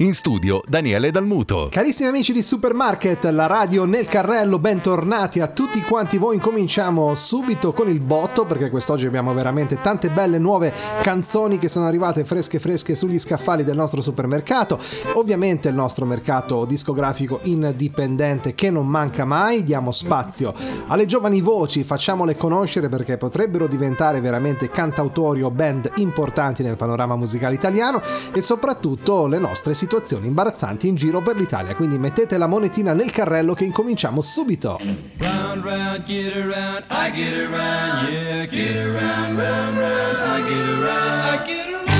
In studio Daniele Dalmuto. Carissimi amici di Supermarket, la radio nel carrello, bentornati a tutti quanti voi. Incominciamo subito con il botto perché quest'oggi abbiamo veramente tante belle nuove canzoni che sono arrivate fresche fresche sugli scaffali del nostro supermercato. Ovviamente il nostro mercato discografico indipendente che non manca mai, diamo spazio alle giovani voci, facciamole conoscere perché potrebbero diventare veramente cantautori o band importanti nel panorama musicale italiano e soprattutto le nostre situazioni situazioni imbarazzanti in giro per l'Italia. Quindi mettete la monetina nel carrello che incominciamo subito. Round, round, get around, I get around, yeah, get around, round, round, I get around, I get around.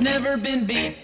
Never been beat.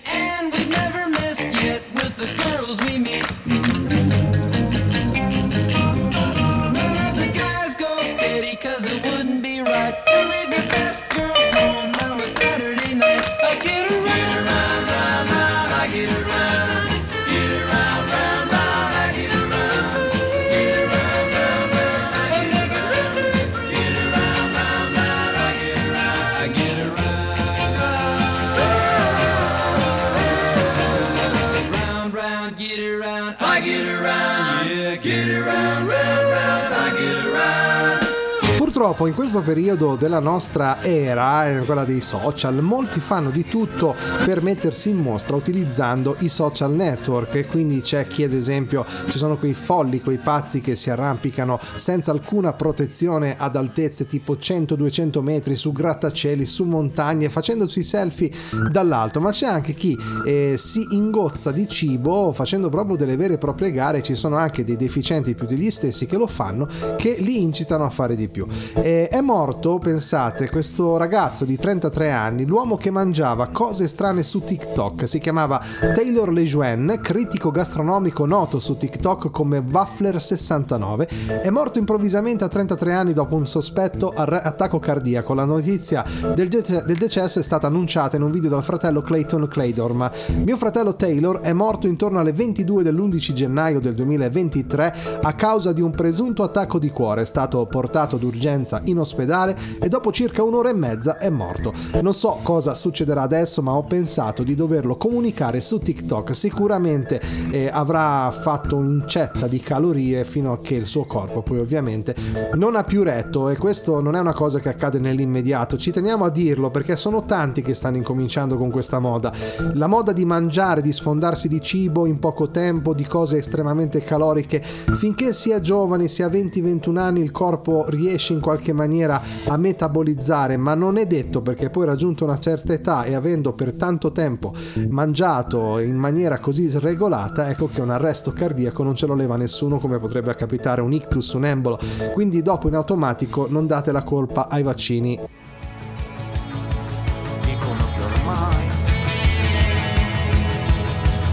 Purtroppo in questo periodo della nostra era, eh, quella dei social, molti fanno di tutto per mettersi in mostra utilizzando i social network. E quindi c'è chi ad esempio ci sono quei folli, quei pazzi che si arrampicano senza alcuna protezione ad altezze tipo 100-200 metri su grattacieli, su montagne facendosi selfie dall'alto, ma c'è anche chi eh, si ingozza di cibo facendo proprio delle vere e proprie gare, ci sono anche dei deficienti più degli stessi che lo fanno che li incitano a fare di più. Eh, è morto, pensate, questo ragazzo di 33 anni, l'uomo che mangiava cose strane su TikTok. Si chiamava Taylor Lejeune, critico gastronomico noto su TikTok come Waffler69. È morto improvvisamente a 33 anni dopo un sospetto attacco cardiaco. La notizia del, de- del decesso è stata annunciata in un video dal fratello Clayton Claydorm. Mio fratello Taylor è morto intorno alle 22 dell'11 gennaio del 2023 a causa di un presunto attacco di cuore. È stato portato d'urgenza emergenza in ospedale e dopo circa un'ora e mezza è morto. Non so cosa succederà adesso, ma ho pensato di doverlo comunicare su TikTok. Sicuramente eh, avrà fatto un'incetta di calorie fino a che il suo corpo poi ovviamente non ha più retto e questo non è una cosa che accade nell'immediato. Ci teniamo a dirlo perché sono tanti che stanno incominciando con questa moda. La moda di mangiare, di sfondarsi di cibo in poco tempo, di cose estremamente caloriche. Finché si è giovani, si ha 20-21 anni, il corpo riesce in qualche qualche maniera a metabolizzare, ma non è detto perché poi raggiunto una certa età e avendo per tanto tempo mangiato in maniera così sregolata, ecco che un arresto cardiaco non ce lo leva nessuno come potrebbe capitare un ictus, un embolo. Quindi dopo in automatico non date la colpa ai vaccini.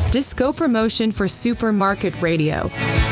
Disco Promotion for Supermarket Radio.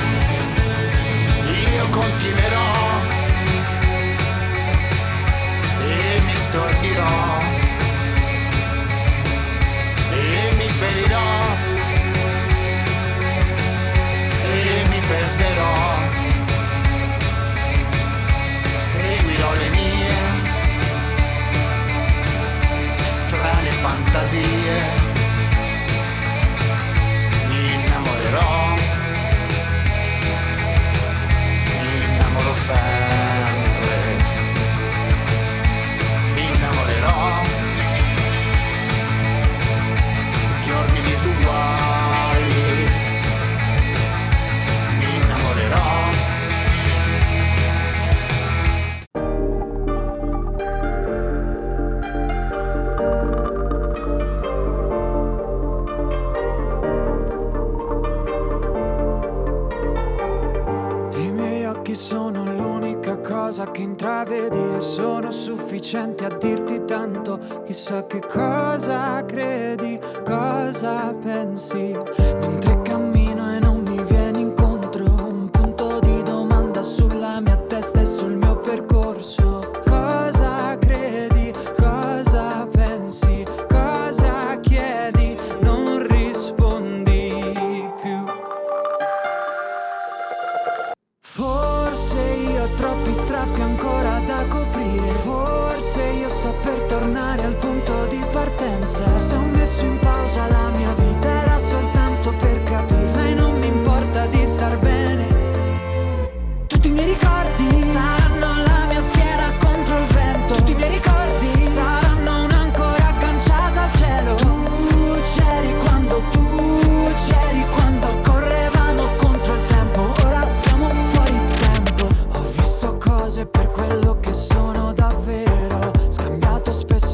Tanto. Chissà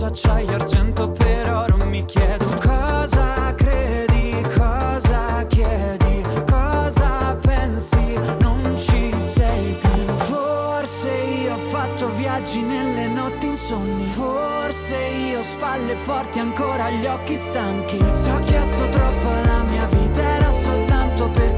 Spesso acciaio argento per oro. Mi chiedo cosa credi, cosa chiedi, cosa pensi. Non ci sei più. Forse io ho fatto viaggi nelle notti insonni. Forse io ho spalle forti ancora gli occhi stanchi. Se ho chiesto troppo alla mia vita era soltanto per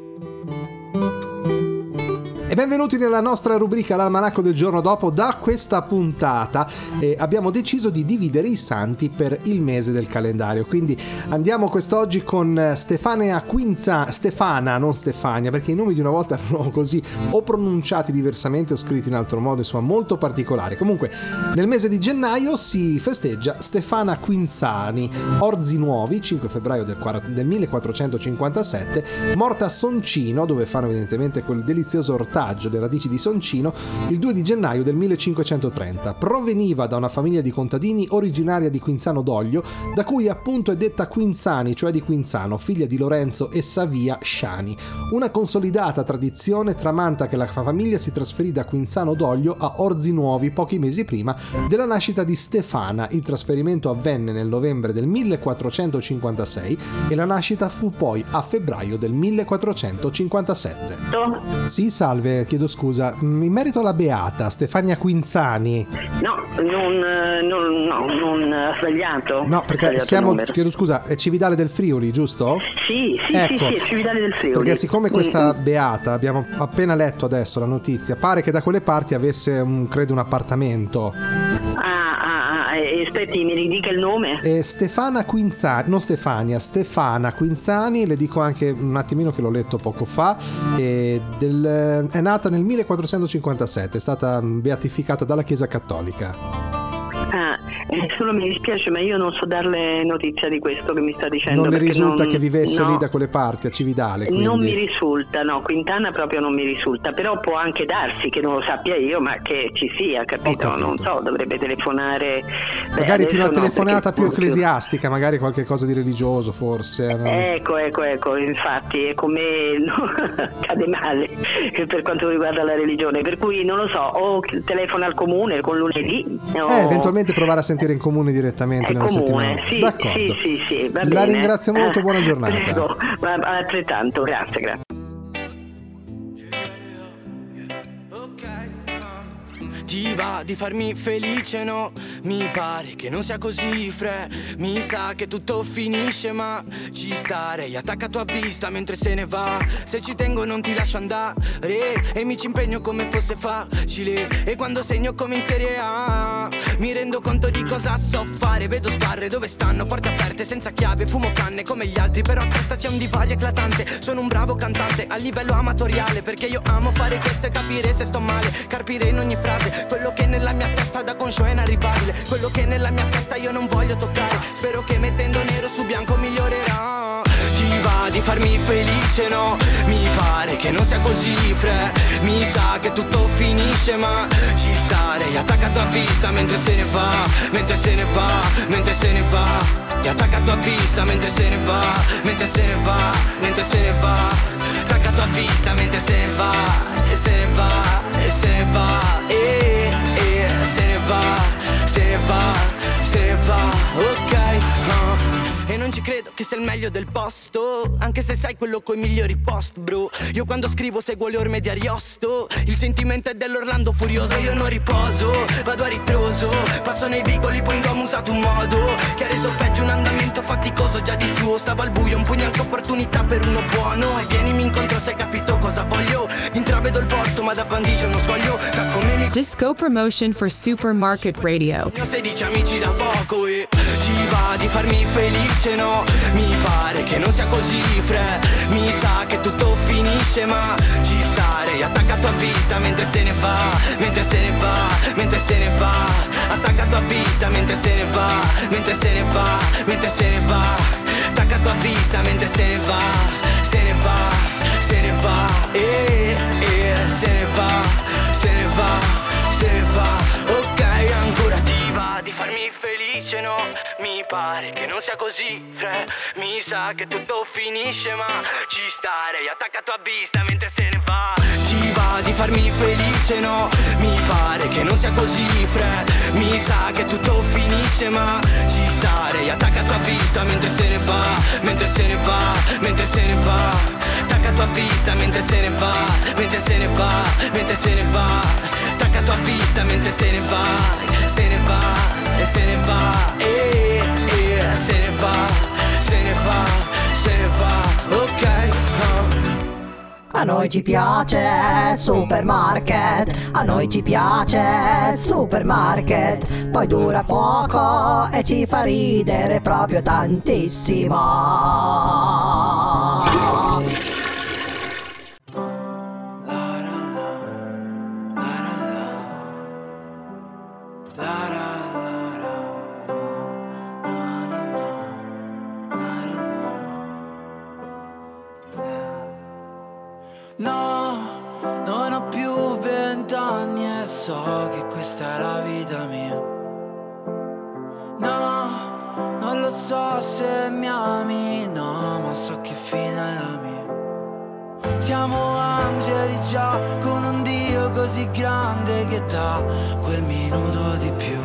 E benvenuti nella nostra rubrica L'almanacco del giorno dopo. Da questa puntata eh, abbiamo deciso di dividere i santi per il mese del calendario. Quindi andiamo quest'oggi con eh, Stefania Quinza, Stefana, non Stefania, perché i nomi di una volta erano così o pronunciati diversamente o scritti in altro modo, insomma molto particolari. Comunque nel mese di gennaio si festeggia Stefana Quinzani, Orzi Nuovi, 5 febbraio del, quar- del 1457, morta a Soncino, dove fanno evidentemente quel delizioso ortaggio, le radici di Soncino, il 2 di gennaio del 1530. Proveniva da una famiglia di contadini originaria di Quinzano d'Oglio, da cui appunto è detta Quinzani, cioè di Quinzano, figlia di Lorenzo e Savia Sciani. Una consolidata tradizione tramanta che la famiglia si trasferì da Quinzano d'Oglio a Orzi Nuovi pochi mesi prima della nascita di Stefana. Il trasferimento avvenne nel novembre del 1456 e la nascita fu poi a febbraio del 1457. Sì, salve, chiedo scusa. In merito alla beata Stefania Quinzani, No, non, eh, non, no, non ha sbagliato. no, perché siamo, chiedo scusa, è Cividale del Friuli, giusto? Sì, sì, Ecco, sì, sì, è Cividale del Friuli. Perché siccome questa mm. beata, abbiamo appena letto adesso la notizia, pare che da quelle parti avesse, un, credo, un appartamento. Eh, aspetti, mi ridica il nome? E Stefana Quinzani, non Stefania, Stefana Quinzani, le dico anche un attimino che l'ho letto poco fa, e del- è nata nel 1457, è stata beatificata dalla Chiesa Cattolica. Ah, Eh, solo mi dispiace, ma io non so darle notizia di questo che mi sta dicendo. Non perché risulta non- che vivesse no, lì da quelle parti, a Cividale. Quindi... Non mi risulta, no, Quintana proprio non mi risulta, però può anche darsi che non lo sappia io, ma che ci sia, capito? capito. Non so, dovrebbe telefonare. Beh, Magari più una no, telefonata più ecclesiastica, magari qualche cosa di religioso forse. no? Ecco, ecco, ecco, infatti è come cade male per quanto riguarda la religione, per cui non lo so, o telefona al comune con lunedì. o- Eh, eventualmente provare a sentire in comune direttamente È nella comune, settimana. sì, D'accordo. sì, sì, sì, La ringrazio molto, buona giornata. Prego, altrettanto, grazie, grazie. Ti va di farmi felice, no? Mi pare che non sia così, fre. Mi sa che tutto finisce, ma ci starei attaccato a vista mentre se ne va. Se ci tengo non ti lascio andare e mi ci impegno come fosse facile. E quando segno come in Serie A, mi rendo conto di cosa so fare. Vedo sbarre dove stanno, porte aperte senza chiave, fumo canne come gli altri. Però a testa c'è un divario eclatante. Sono un bravo cantante a livello amatoriale perché io amo fare questo e capire se sto male. Carpire in ogni frase quello che nella mia testa da conscio è inarrivabile. Quello che nella mia testa io non voglio toccare. Spero che mettendo nero su bianco migliorerà. Ti va di farmi felice, no? Mi pare che non sia così, fre. Mi sa che tutto finisce, ma ci starei attaccato a vista mentre se ne va, mentre se ne va, mentre se ne va. E attaccato a vista mentre se ne va, mentre se ne va, mentre se ne va. Attaccato a vista mentre se ne va, e se ne va, e se ne va, e, e se ne va, se ne va, se ne va, ok. uh. E non ci credo che sia il meglio del posto Anche se sai quello coi migliori post bro. Io quando scrivo seguo le orme di Ariosto Il sentimento è dell'Orlando furioso. Io non riposo, vado a ritroso Passo nei vicoli poi ho usato un modo Che ha reso peggio un andamento faticoso già di suo. Stavo al buio, un pugno anche opportunità per uno buono. E vienimi incontro se hai capito cosa voglio. Intravedo il porto ma da bandicio non scoglio Disco promotion for Supermarket Radio. ne ho 16 amici da poco e va di farmi felice, no? Mi pare che non sia così, fre. Mi sa che tutto finisce, ma ci starei attaccato a vista mentre se ne va, mentre se ne va, mentre se ne va. Attaccato a vista mentre se ne va, mentre se ne va, mentre se ne va. Attaccato a vista mentre se ne va, se ne va, se ne va. E, e pare che non sia così, fre. Mi sa che tutto finisce, ma ci starei attaccato a vista mentre se ne va. Ti va di farmi felice, no? Mi pare che non sia così, fre. Mi sa che tutto finisce, ma ci starei attaccato a vista mentre se ne va Mentre se ne va, mentre se ne va. Attaccato a vista mentre se ne va Mentre se ne va, mentre se ne va Attaccato a vista mentre se ne va Se ne va, e se ne va E, e se ne va, se ne va, se ne va Ok, uh. A noi ci piace supermarket, a noi ci piace supermarket, poi dura poco e ci fa ridere proprio tantissimo. No, non ho più vent'anni e so che questa è la vita mia. No, non lo so se mi ami, no, ma so che fine è la mia. Siamo angeli già con un Dio così grande che dà quel minuto di più.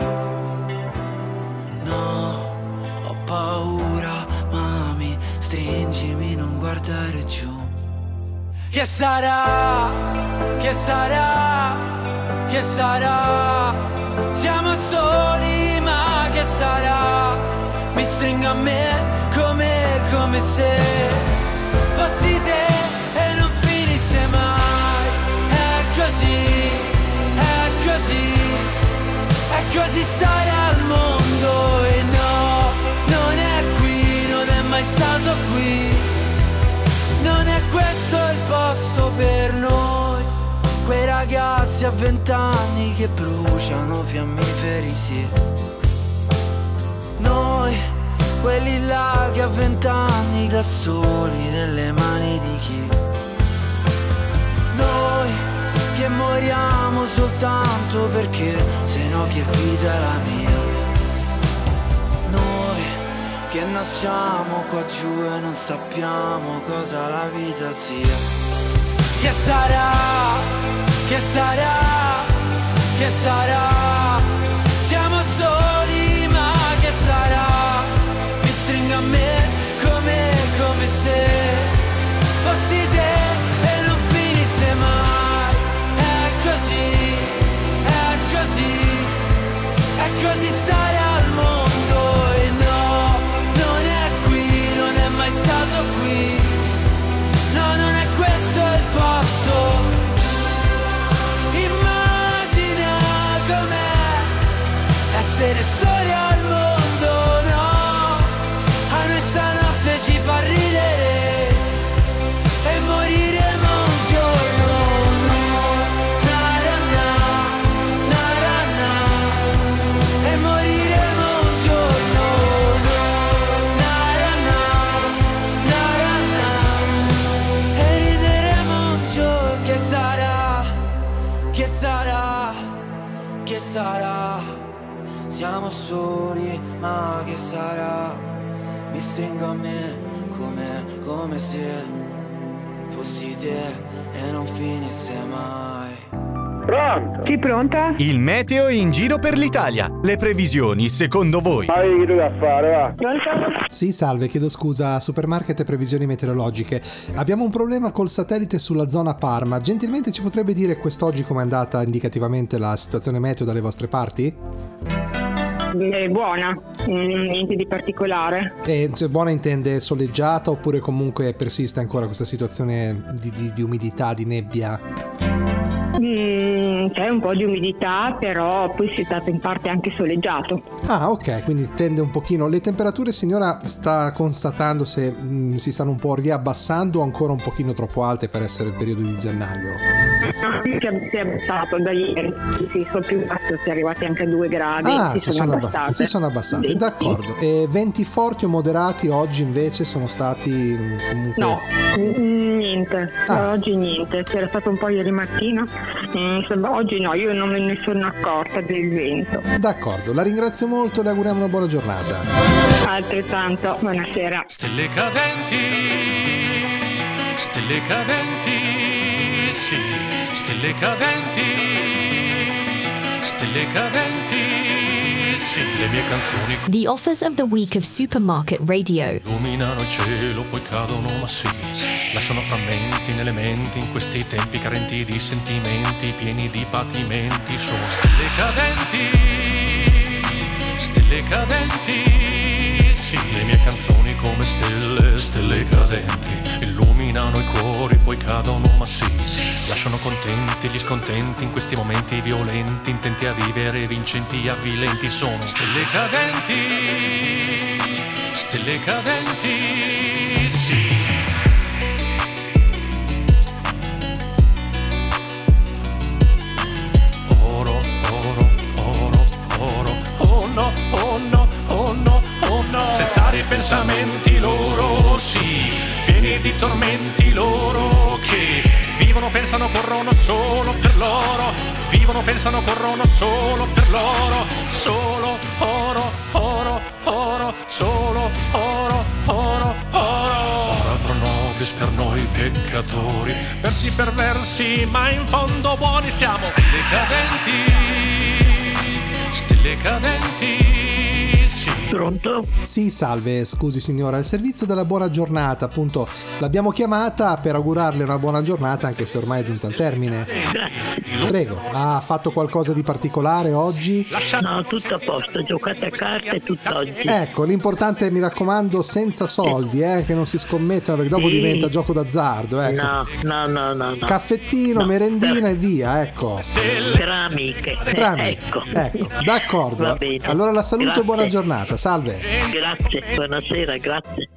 No, ho paura, mami, stringimi, non guardare giù. Che sarà? Che sarà? Che sarà? Siamo soli, ma che sarà? Mi stringo a me come, come se così stare al mondo e no, non è qui, non è mai stato qui. Non è questo il posto per noi Quei ragazzi a vent'anni che bruciano fiammiferi, sì Noi, quelli là che a vent'anni da soli nelle mani di chi? Moriamo soltanto perché se no che vita è la mia? Noi, che nasciamo qua giù e non sappiamo cosa la vita sia. Che sarà? Che sarà? Che sarà? Siamo soli ma che sarà? Mi stringo a me come, come se così stare al mondo e no, non è qui, non è mai stato qui. No, non è questo il posto. Sì, pronta? Il meteo in giro per l'Italia. Le previsioni, secondo voi? Ma che da fare, va? Sì, salve, chiedo scusa, supermarket e previsioni meteorologiche. Abbiamo un problema col satellite sulla zona Parma. Gentilmente ci potrebbe dire quest'oggi com'è andata indicativamente la situazione meteo dalle vostre parti? È buona, Mm, niente di particolare. E se buona intende soleggiata oppure comunque persiste ancora questa situazione di, di- di umidità, di nebbia? C'è un po' di umidità, però poi si è stato in parte anche soleggiato. Ah, ok, quindi tende un pochino. Le temperature, signora, sta constatando se mm, si stanno un po' riabbassando o ancora un pochino troppo alte per essere il periodo di gennaio? Si è, si è abbassato da ieri, sì, sul più basso si è arrivati anche a 2 gradi, Ah, si, sono, abba- abbassate. si sono abbassate, Sì, d'accordo. E venti forti o moderati oggi invece sono stati mm, comunque... No, mm, niente, Ah. oggi niente, c'era stato un po' ieri mattina, insomma, oggi no, io non me ne sono accorta del vento. D'accordo, la ringrazio molto e le auguriamo una buona giornata. Altrettanto, buonasera. Stelle cadenti, stelle cadenti, sì, stelle cadenti, stelle cadenti, sì, le mie canzoni The offers of the week of Supermarket Radio. illuminano il cielo, poi cadono, ma sì, lasciano frammenti nelle menti in questi tempi carenti di sentimenti, pieni di patimenti, sono stelle cadenti, stelle cadenti, sì, le mie canzoni come stelle, stelle cadenti, illuminano i cuori, poi cadono, ma sì, lasciano contenti gli scontenti in questi momenti violenti, intenti a vivere, vincenti, avvilenti, sono stelle cadenti, stelle cadenti, no, oh no, oh no, oh no. Senza ripensamenti loro, sì, pieni di tormenti loro che vivono, pensano, corrono solo per loro. Vivono, pensano, corrono solo per loro. Solo oro, oro, oro, solo oro, oro, oro. Ora pro nobis per noi peccatori, versi perversi, ma in fondo buoni siamo. Stelle cadenti, stelle cadenti, sì. Pronto? Sì, salve, scusi signora, il servizio della buona giornata, appunto, l'abbiamo chiamata per augurarle una buona giornata anche se ormai è giunta al termine. Prego, ha fatto qualcosa di particolare oggi? No, tutto a posto, giocate a carte tutt'oggi. Ecco, l'importante è, mi raccomando, senza soldi, eh, che non si scommetta perché dopo Sì. diventa gioco d'azzardo, ecco. No, no, no, no, no. Caffettino, merendina e via, ecco. Tra amiche. Tra amiche. Ecco. Ecco, d'accordo. Allora la saluto e Grazie. buona giornata, salve. Grazie, buonasera, grazie.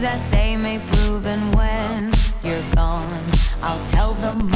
that they may prove and when you're gone I'll tell them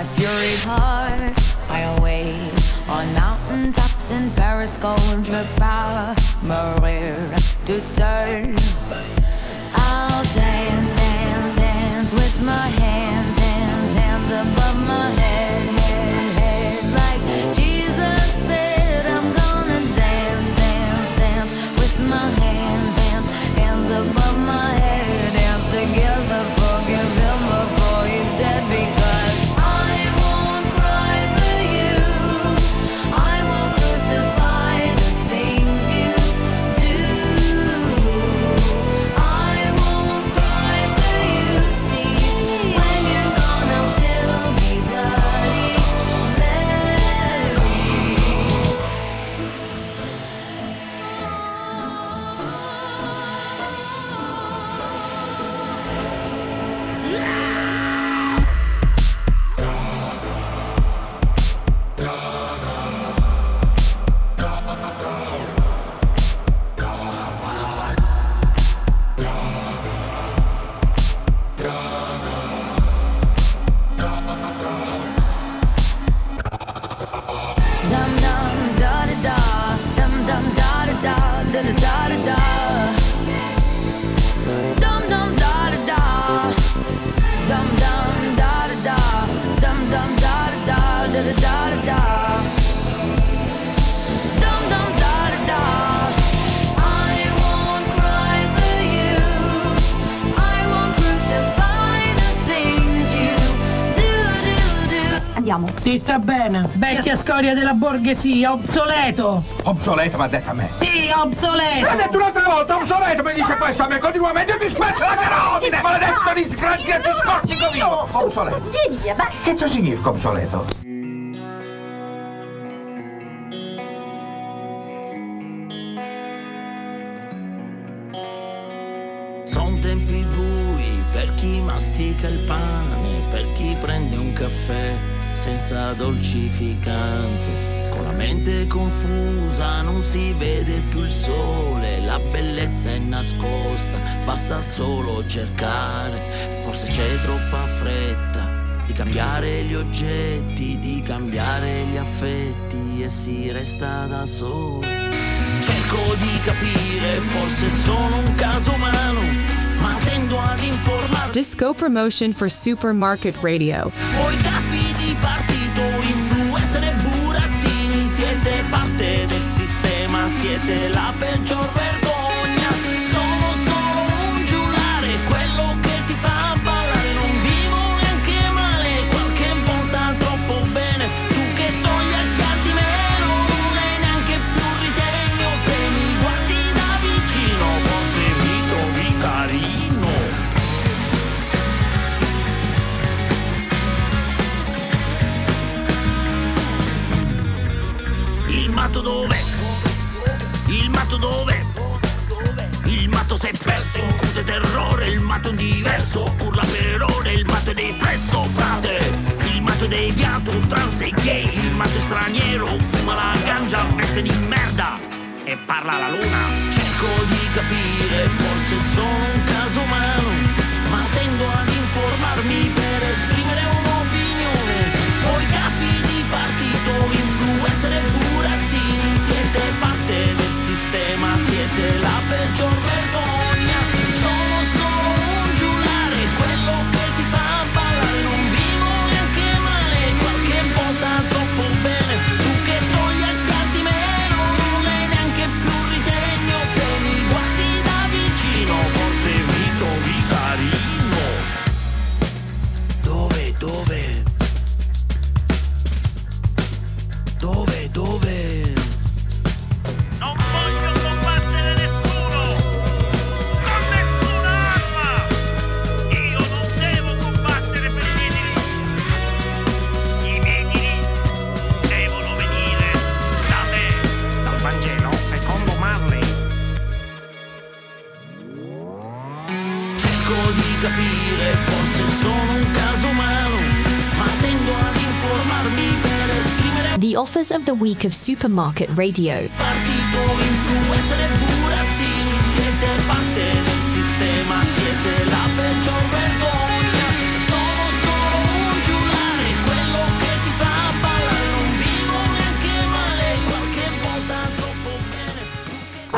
my fury heart. I await on mountain tops in Paris, contre par Maria to turn. Ti sta bene, vecchia scoria della borghesia, obsoleto! Obsoleto, mi ha detto a me. Sì, obsoleto! L'ha detto un'altra volta, obsoleto, mi dice questo a me continuamente, io ti spezzo la carotide! Maledetto disgraziato scortico vivo! Obsoleto. Vieni via, vai. Che cosa significa obsoleto? Senza dolcificante. Con la mente confusa non si vede più il sole, la bellezza è nascosta, basta solo cercare. Forse c'è troppa fretta di cambiare gli oggetti, di cambiare gli affetti e si resta da soli. Cerco di capire, forse sono un caso umano, ma tendo ad informarmi. Disco promotion for Supermarket Radio. siete la pecho. matto diverso, Urla per ore il matto è depresso frate. Il matto è deviato, trans e gay Il matto è straniero, fuma la ganja Veste di merda e parla la luna. Cerco di capire, forse sono un caso umano Ma tendo ad informarmi per esprimere un'opinione. Voi capi di partito, influencer e burattini Siete parte del sistema, siete la peggior of the week of Supermarket Radio.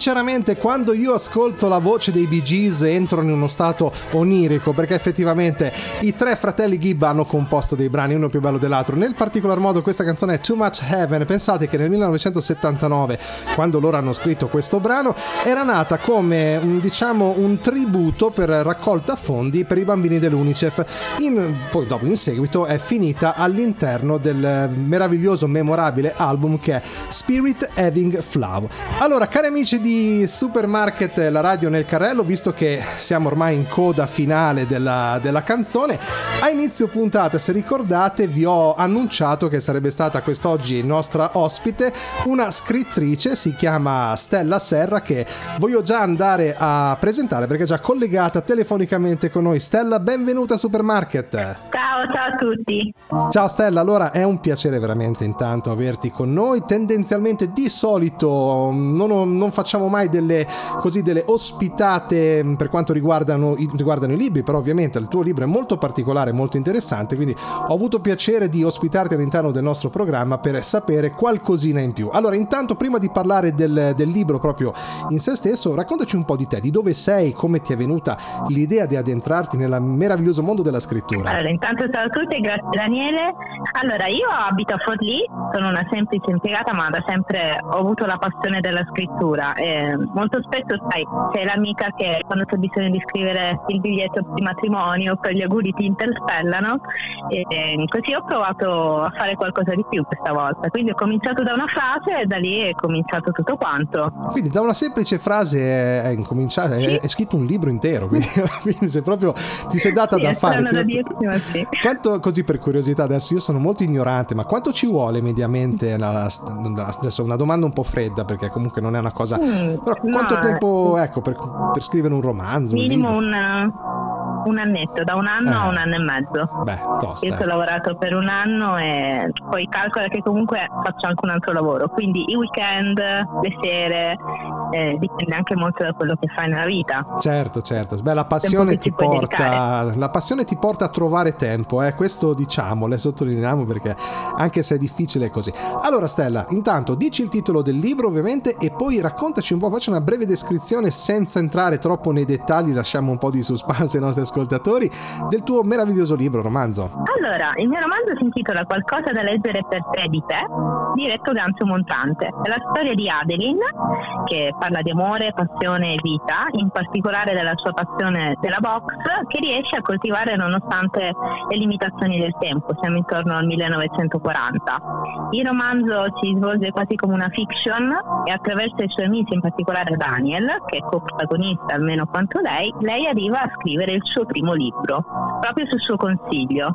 sinceramente quando io ascolto la voce dei Bee Gees entro in uno stato onirico perché effettivamente i tre fratelli Gibb hanno composto dei brani uno più bello dell'altro. Nel particolar modo questa canzone è Too Much Heaven. Pensate che nel 1979 quando loro hanno scritto questo brano era nata come mm, diciamo un tributo per raccolta fondi per i bambini dell'Unicef. In, poi dopo in seguito è finita all'interno del meraviglioso memorabile album che è Spirit Having Flow. Allora cari amici di Supermarket, la radio nel carrello, visto che siamo ormai in coda finale della, della canzone, a inizio puntata, se ricordate, vi ho annunciato che sarebbe stata quest'oggi nostra ospite una scrittrice, si chiama Stella Serra, che voglio già andare a presentare perché è già collegata telefonicamente con noi. Stella, benvenuta a Supermarket. Ciao, ciao a tutti. Ciao Stella, allora è un piacere veramente intanto averti con noi. Tendenzialmente di solito non, non facciamo mai delle, così, delle ospitate per quanto riguardano, riguardano i libri, però ovviamente il tuo libro è molto particolare, molto interessante, quindi ho avuto piacere di ospitarti all'interno del nostro programma per sapere qualcosina in più. Allora, intanto prima di parlare del, del libro proprio in se stesso, raccontaci un po' di te, di dove sei, come ti è venuta l'idea di addentrarti nel meraviglioso mondo della scrittura. Allora, intanto ciao a tutti grazie Daniele. Allora, io abito a Forlì, sono una semplice impiegata, ma da sempre ho avuto la passione della scrittura. E molto spesso, sai, sei l'amica che quando c'è bisogno di scrivere il biglietto di matrimonio per gli auguri ti interpellano. E e così ho provato a fare qualcosa di più questa volta. Quindi ho cominciato da una frase e da lì è cominciato tutto quanto. Quindi da una semplice frase è, è incominciata, è, è scritto un libro intero, quindi, quindi se proprio ti sei data Sì, da fare. da ti- dirsi, ma sì. Quanto, così per curiosità, adesso io sono molto ignorante, ma quanto ci vuole mediamente? la- adesso una domanda un po' fredda perché comunque non è una cosa... Mm, Però quanto no, tempo, ecco, per, per scrivere un romanzo? Un Minimo libro? un, un annetto, da un anno a Eh. un anno e mezzo. Beh, tosta. Io ci ho lavorato per un anno e poi calcola che comunque faccio anche un altro lavoro, quindi i weekend, le sere, eh, dipende anche molto da quello che fai nella vita. Certo, certo. Beh, la passione ti porta. La passione ti porta a trovare tempo, eh. Questo diciamo, le sottolineiamo perché anche se è difficile è così. Allora, Stella, intanto dici il titolo del libro, ovviamente, e poi raccontaci un po', facci una breve descrizione senza entrare troppo nei dettagli, lasciamo un po' di suspense ai nostri ascoltatori, del tuo meraviglioso libro, romanzo. Allora, il mio romanzo si intitola Qualcosa da leggere per te di te, diretto Ganzo Montante. È la storia di Adeline, che parla di amore, passione e vita, in particolare della sua passione della box, che riesce a coltivare nonostante le limitazioni del tempo, siamo intorno al 1940. Il romanzo si svolge quasi come una fiction e attraverso i suoi amici, in particolare Daniel, che è coprotagonista almeno quanto lei, lei arriva a scrivere il suo primo libro, proprio sul suo consiglio.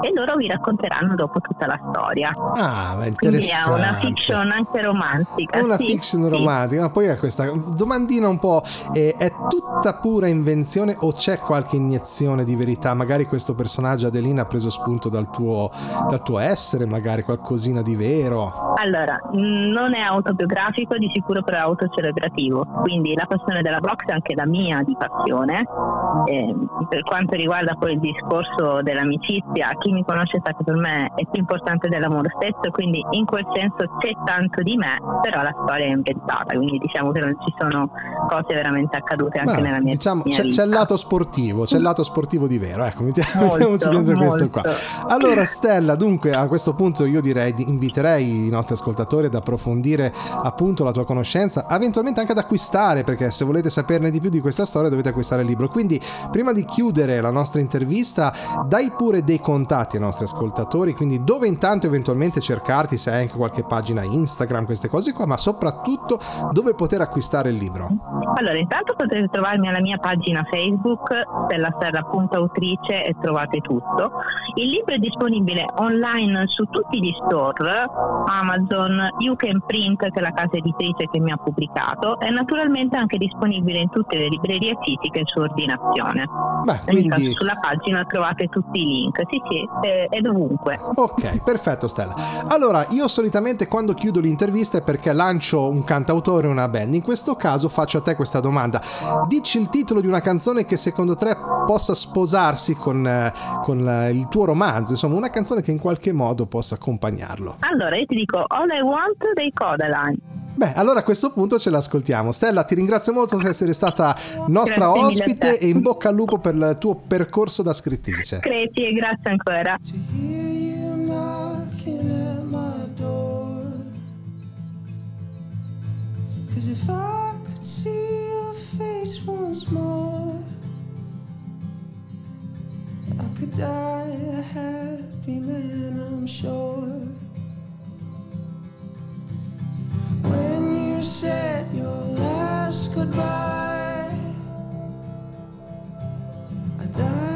E loro vi racconteranno dopo tutta la storia. Ah, ma Quindi è interessante. una fiction anche romantica. Una sì, fiction sì. romantica, ma poi è questa domandina un po': eh, è tutta pura invenzione o c'è qualche iniezione di verità? Magari questo personaggio Adelina ha preso spunto dal tuo, dal tuo essere, magari qualcosina di vero. Allora, mh, non è autobiografico, di sicuro però è autocelebrativo, quindi la passione della box è anche la mia di passione. Eh, per quanto riguarda poi il discorso dell'amicizia, chi mi conosce sa che per me è più importante dell'amore stesso, quindi in quel senso c'è tanto di me, però la storia è inventata, quindi diciamo che non ci sono cose veramente accadute anche Ma, nella mia, diciamo, mia c'è, vita. c'è il lato sportivo, c'è il lato sportivo di vero. Ecco, mettiamoci Molto, dentro questo qua. molto. Allora, Stella, dunque, a questo punto io direi di inviterei i nostri ascoltatori ad approfondire appunto la tua conoscenza, eventualmente anche ad acquistare, perché se volete saperne di più di questa storia dovete acquistare il libro. Quindi, prima di chiudere la nostra intervista, dai pure dei contatti ai nostri ascoltatori, quindi dove intanto eventualmente cercarti, se hai anche qualche pagina Instagram, queste cose qua, ma soprattutto dove poter acquistare il libro. Allora, intanto potete trovarmi alla mia pagina Facebook, stellaserra.autrice e trovate tutto. Il libro è disponibile online su tutti gli store, Amazon, You Can Print, che è la casa editrice che mi ha pubblicato, e naturalmente anche disponibile in tutte le librerie fisiche su ordinazione. Beh, Quindi quindi... sulla pagina trovate tutti i link, sì sì, è, è dovunque. Ok, perfetto Stella. Allora, io solitamente quando chiudo l'intervista è perché lancio un cantautore o una band. In questo caso faccio a te questa domanda. Dici il titolo di una canzone che secondo te possa sposarsi con, eh, con eh, il tuo romanzo, insomma una canzone che in qualche modo possa accompagnarlo. Allora, io ti dico All I Want dei Codaline. Beh, allora a questo punto ce l'ascoltiamo. Stella, ti ringrazio molto per essere stata nostra Grazie ospite te. e in bocca al lupo per il tuo percorso da scrittrice. Grazie e grazie ancora. Cause if I could see your face once more, I could die a happy man, I'm sure. when you said your last goodbye. I died.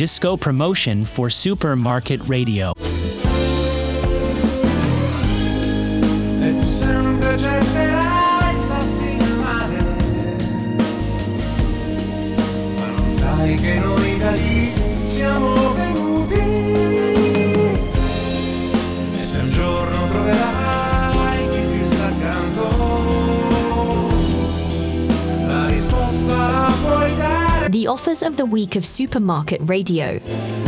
disco promotion for supermarket radio. Week of Supermarket Radio.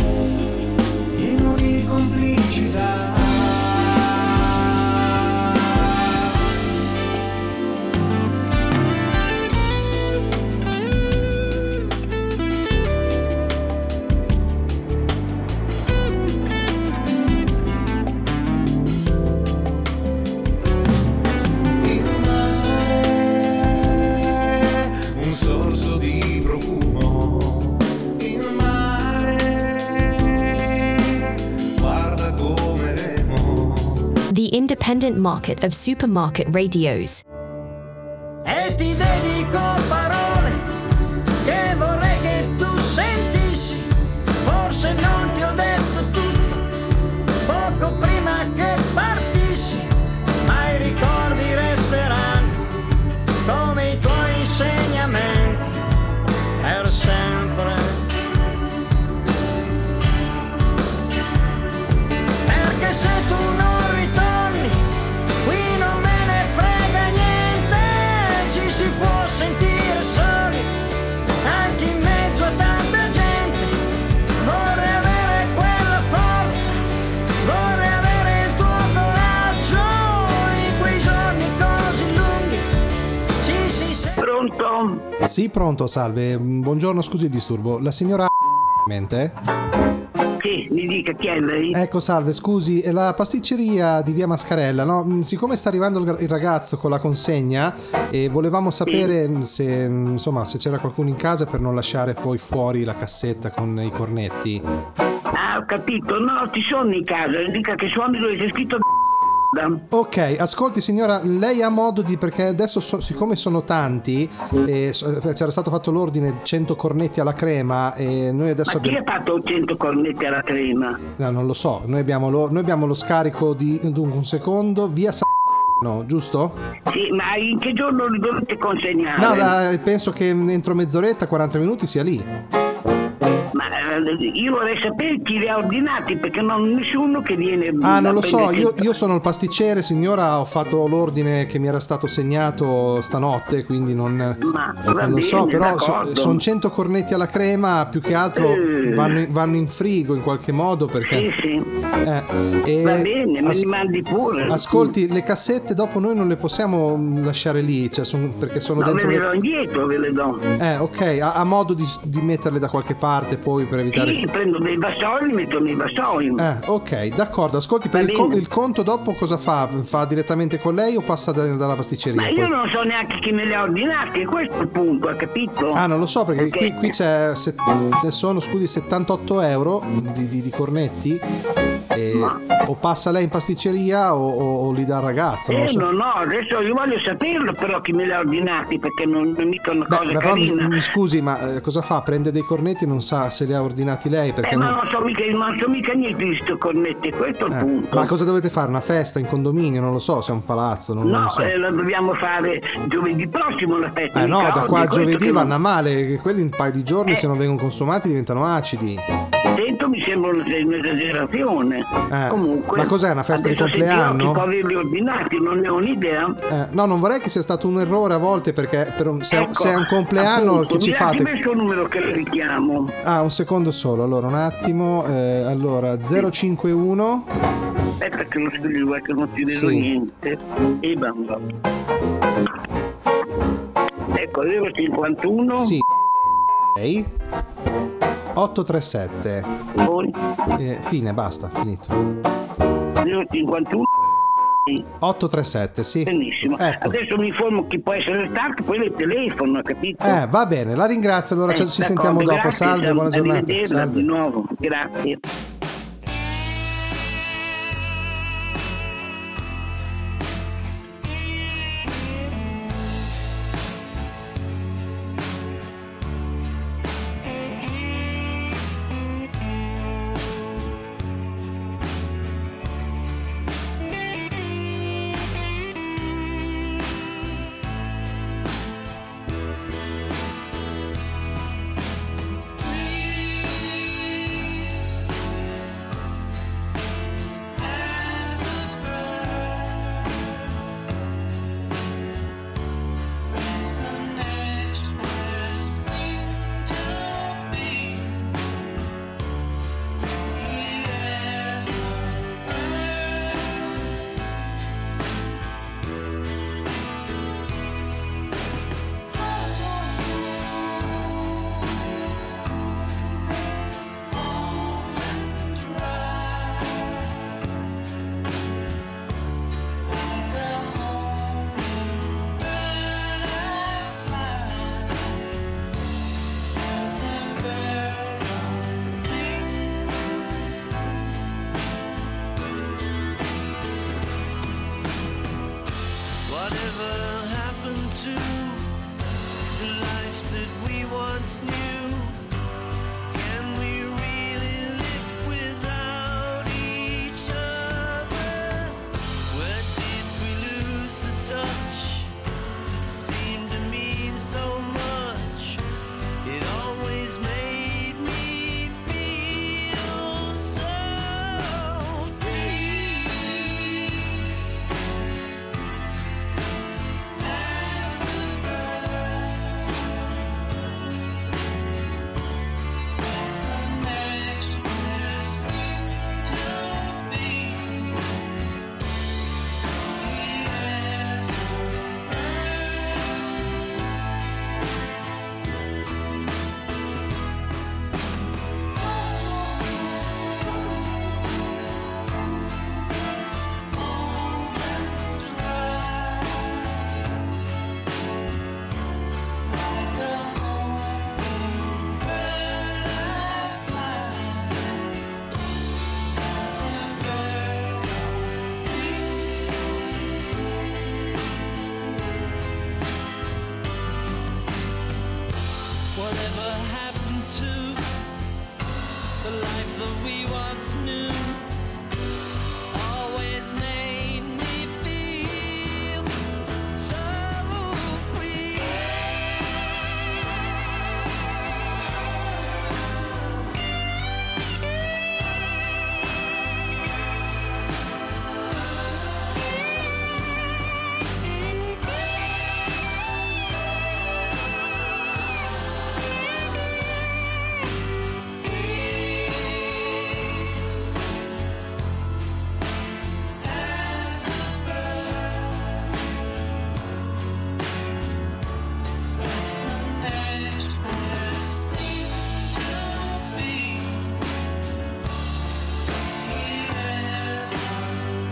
Market of supermarket radios. Sì, pronto, salve. Mm, Buongiorno, scusi il disturbo. La signora mente? Sì, mi dica chi è lei? Ecco, salve, scusi, è la pasticceria di via Mascarella, no? Mm, Siccome sta arrivando il ragazzo con la consegna e volevamo sapere mm, se, mm, insomma, se c'era qualcuno in casa per non lasciare poi fuori la cassetta con i cornetti. Ah, ho capito. No, ci sono in casa. Dica che suoni dove c'è scritto Ok, ascolti signora, lei ha modo di, perché adesso so- siccome sono tanti, e so- eh, c'era stato fatto l'ordine 100 cornetti alla crema e noi adesso Ma chi abbiamo... ha fatto 100 cornetti alla crema? No, non lo so, noi abbiamo lo, noi abbiamo lo scarico di... dunque un secondo, via Sa- No, giusto? Sì, ma in che giorno li dovete consegnare? No, da- penso che entro mezz'oretta, 40 minuti sia lì. Ma eh, io vorrei sapere chi li ha ordinati perché non nessuno che viene Ah, a non lo so, io, io sono il pasticcere, signora, ho fatto l'ordine che mi era stato segnato stanotte, quindi non, va non lo so, bene, però d'accordo. sono 100 cornetti alla crema, più che altro Eh. vanno, in- vanno in frigo in qualche modo perché... Sì, sì. Eh, Va bene, me as- li mandi pure. Ascolti, le cassette dopo noi non le possiamo mm, lasciare lì, cioè son- perché sono No, ve dentro le le... do indietro, ve le do. Eh, ok, ha modo di, di metterle da qualche parte poi per evitare... Sì, prendo dei vassoi, li metto nei vassoi. Eh, ok, d'accordo. Ascolti, per il, co- il conto dopo cosa fa? Fa direttamente con lei o passa da- dalla pasticceria? Ma poi? io non so neanche chi me li ha ordinati, è questo il punto, ha capito? Ah, non lo so perché Perché- qui, qui c'è. set- sono scusi 78 euro di, di- di cornetti. E- o passa lei in pasticceria o, o- o li dà al ragazzo. Non Eh, so. no, no, adesso io voglio saperlo però chi me li ha ordinati perché non è mica una Beh, cosa ma mi, carina. mi scusi, ma eh, cosa fa? Prende dei cornetti e non sa se li ha ordinati lei? Perché Eh, ma non- non so mica, non so mica niente di sto cornetti, questo è il eh, punto. Ma cosa dovete fare? Una festa in condominio? Non lo so, se è un palazzo, non, non No, lo so. eh, la dobbiamo fare giovedì prossimo la festa. Eh no, da qua a giovedì non- vanno a male, quelli in un paio di giorni se non vengono consumati diventano acidi. Dentro mi sembra un'esagerazione. Eh, Comunque. ma cos'è, una festa di compleanno? Può averli ordinati, non ne ho un'idea. Eh, no, non vorrei che sia stato un errore a volte perché per un- se, Ecco, se è un compleanno appunto, che ci fate... il suo numero che richiamo. Ah, un secondo solo, allora un attimo. eh, allora 051 Aspetta che lo scrivo, che non ti vedo Sì. niente. E bamba. Ecco, 051. Sì. 6 837 Poi Eh, fine, basta, finito. 051. 837, sì. Benissimo. Ecco. Adesso mi informo chi può essere stato, poi le telefono, capito? Eh, va bene, la ringrazio, allora Eh, ci- sentiamo dopo. grazie, Salve, buona giornata. Salve. di nuovo, grazie.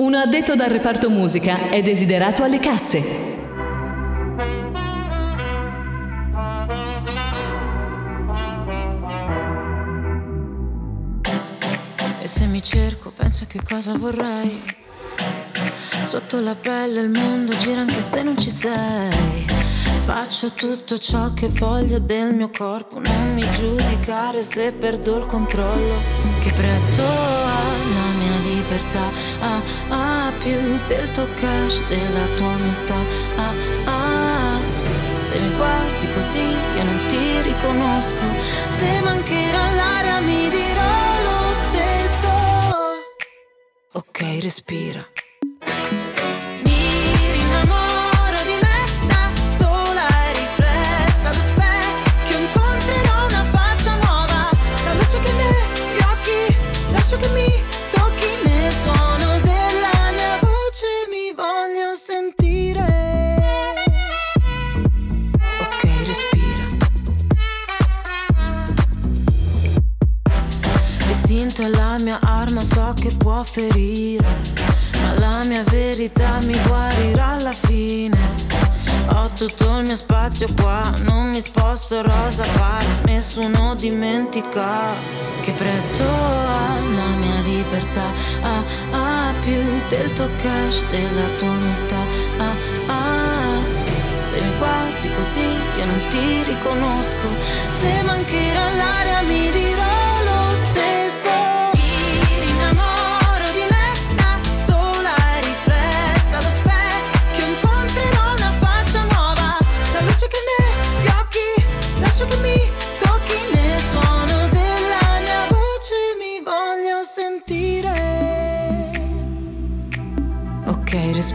Un addetto dal reparto musica è desiderato alle casse. E se mi cerco, penso che cosa vorrei. Sotto la pelle il mondo gira anche se non ci sei. Faccio tutto ciò che voglio del mio corpo, non mi giudicare se perdo il controllo. Che prezzo ha libertà? Ah, ah, più del tuo cash, della tua umiltà. Ah, ah, se mi guardi così io non ti riconosco. Se mancherà l'aria mi dirò lo stesso. Ok, respira. Che può ferire. Ma la mia verità mi guarirà alla fine. Ho tutto il mio spazio qua, non mi sposto rosa pari, nessuno dimentica che prezzo ha la mia libertà. Ah, ah, più del tuo cash, della tua umiltà. Ah, ah, se mi guardi così io non ti riconosco. Se mancherà l'aria mi dirò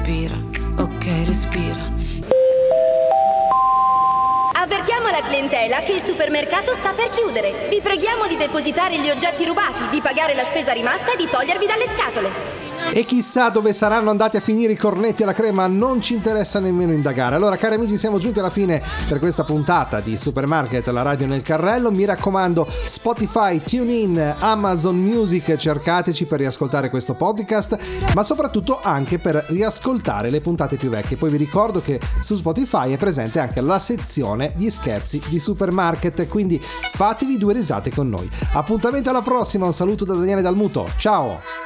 respira. Ok, respira. Avvertiamo la clientela che il supermercato sta per chiudere. Vi preghiamo di depositare gli oggetti rubati, di pagare la spesa rimasta e di togliervi dalle scatole. E chissà dove saranno andati a finire i cornetti alla crema, non ci interessa nemmeno indagare. Allora, cari amici, siamo giunti alla fine per questa puntata di Supermarket, la radio nel carrello. Mi raccomando, Spotify, TuneIn, Amazon Music, cercateci per riascoltare questo podcast, ma soprattutto anche per riascoltare le puntate più vecchie. Poi vi ricordo che su Spotify è presente anche la sezione gli scherzi di Supermarket, quindi fatevi due risate con noi. Appuntamento alla prossima, un saluto da Daniele Dalmuto. Ciao!